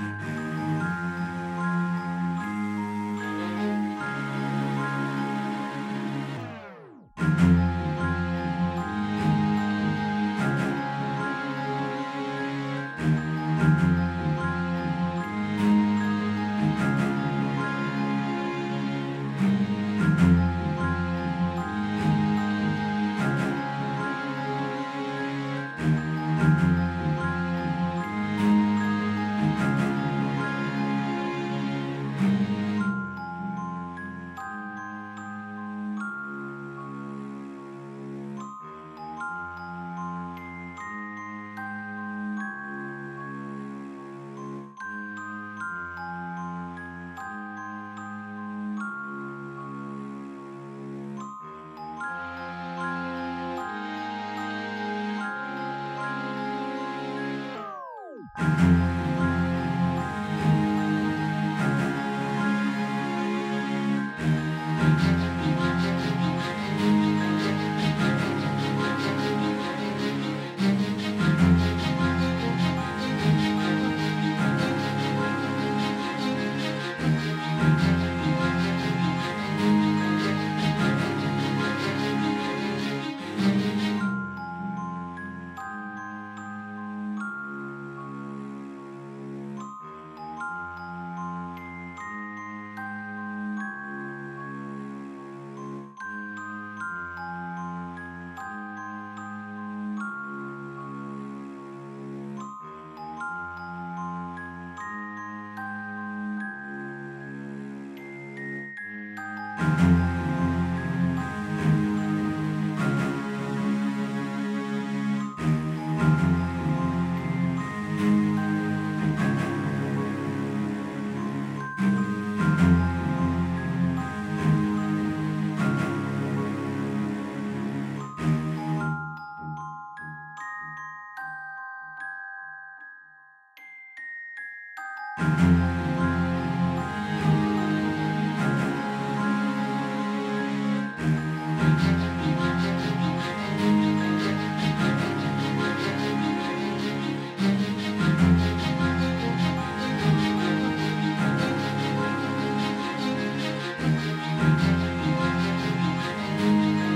Mm-hmm.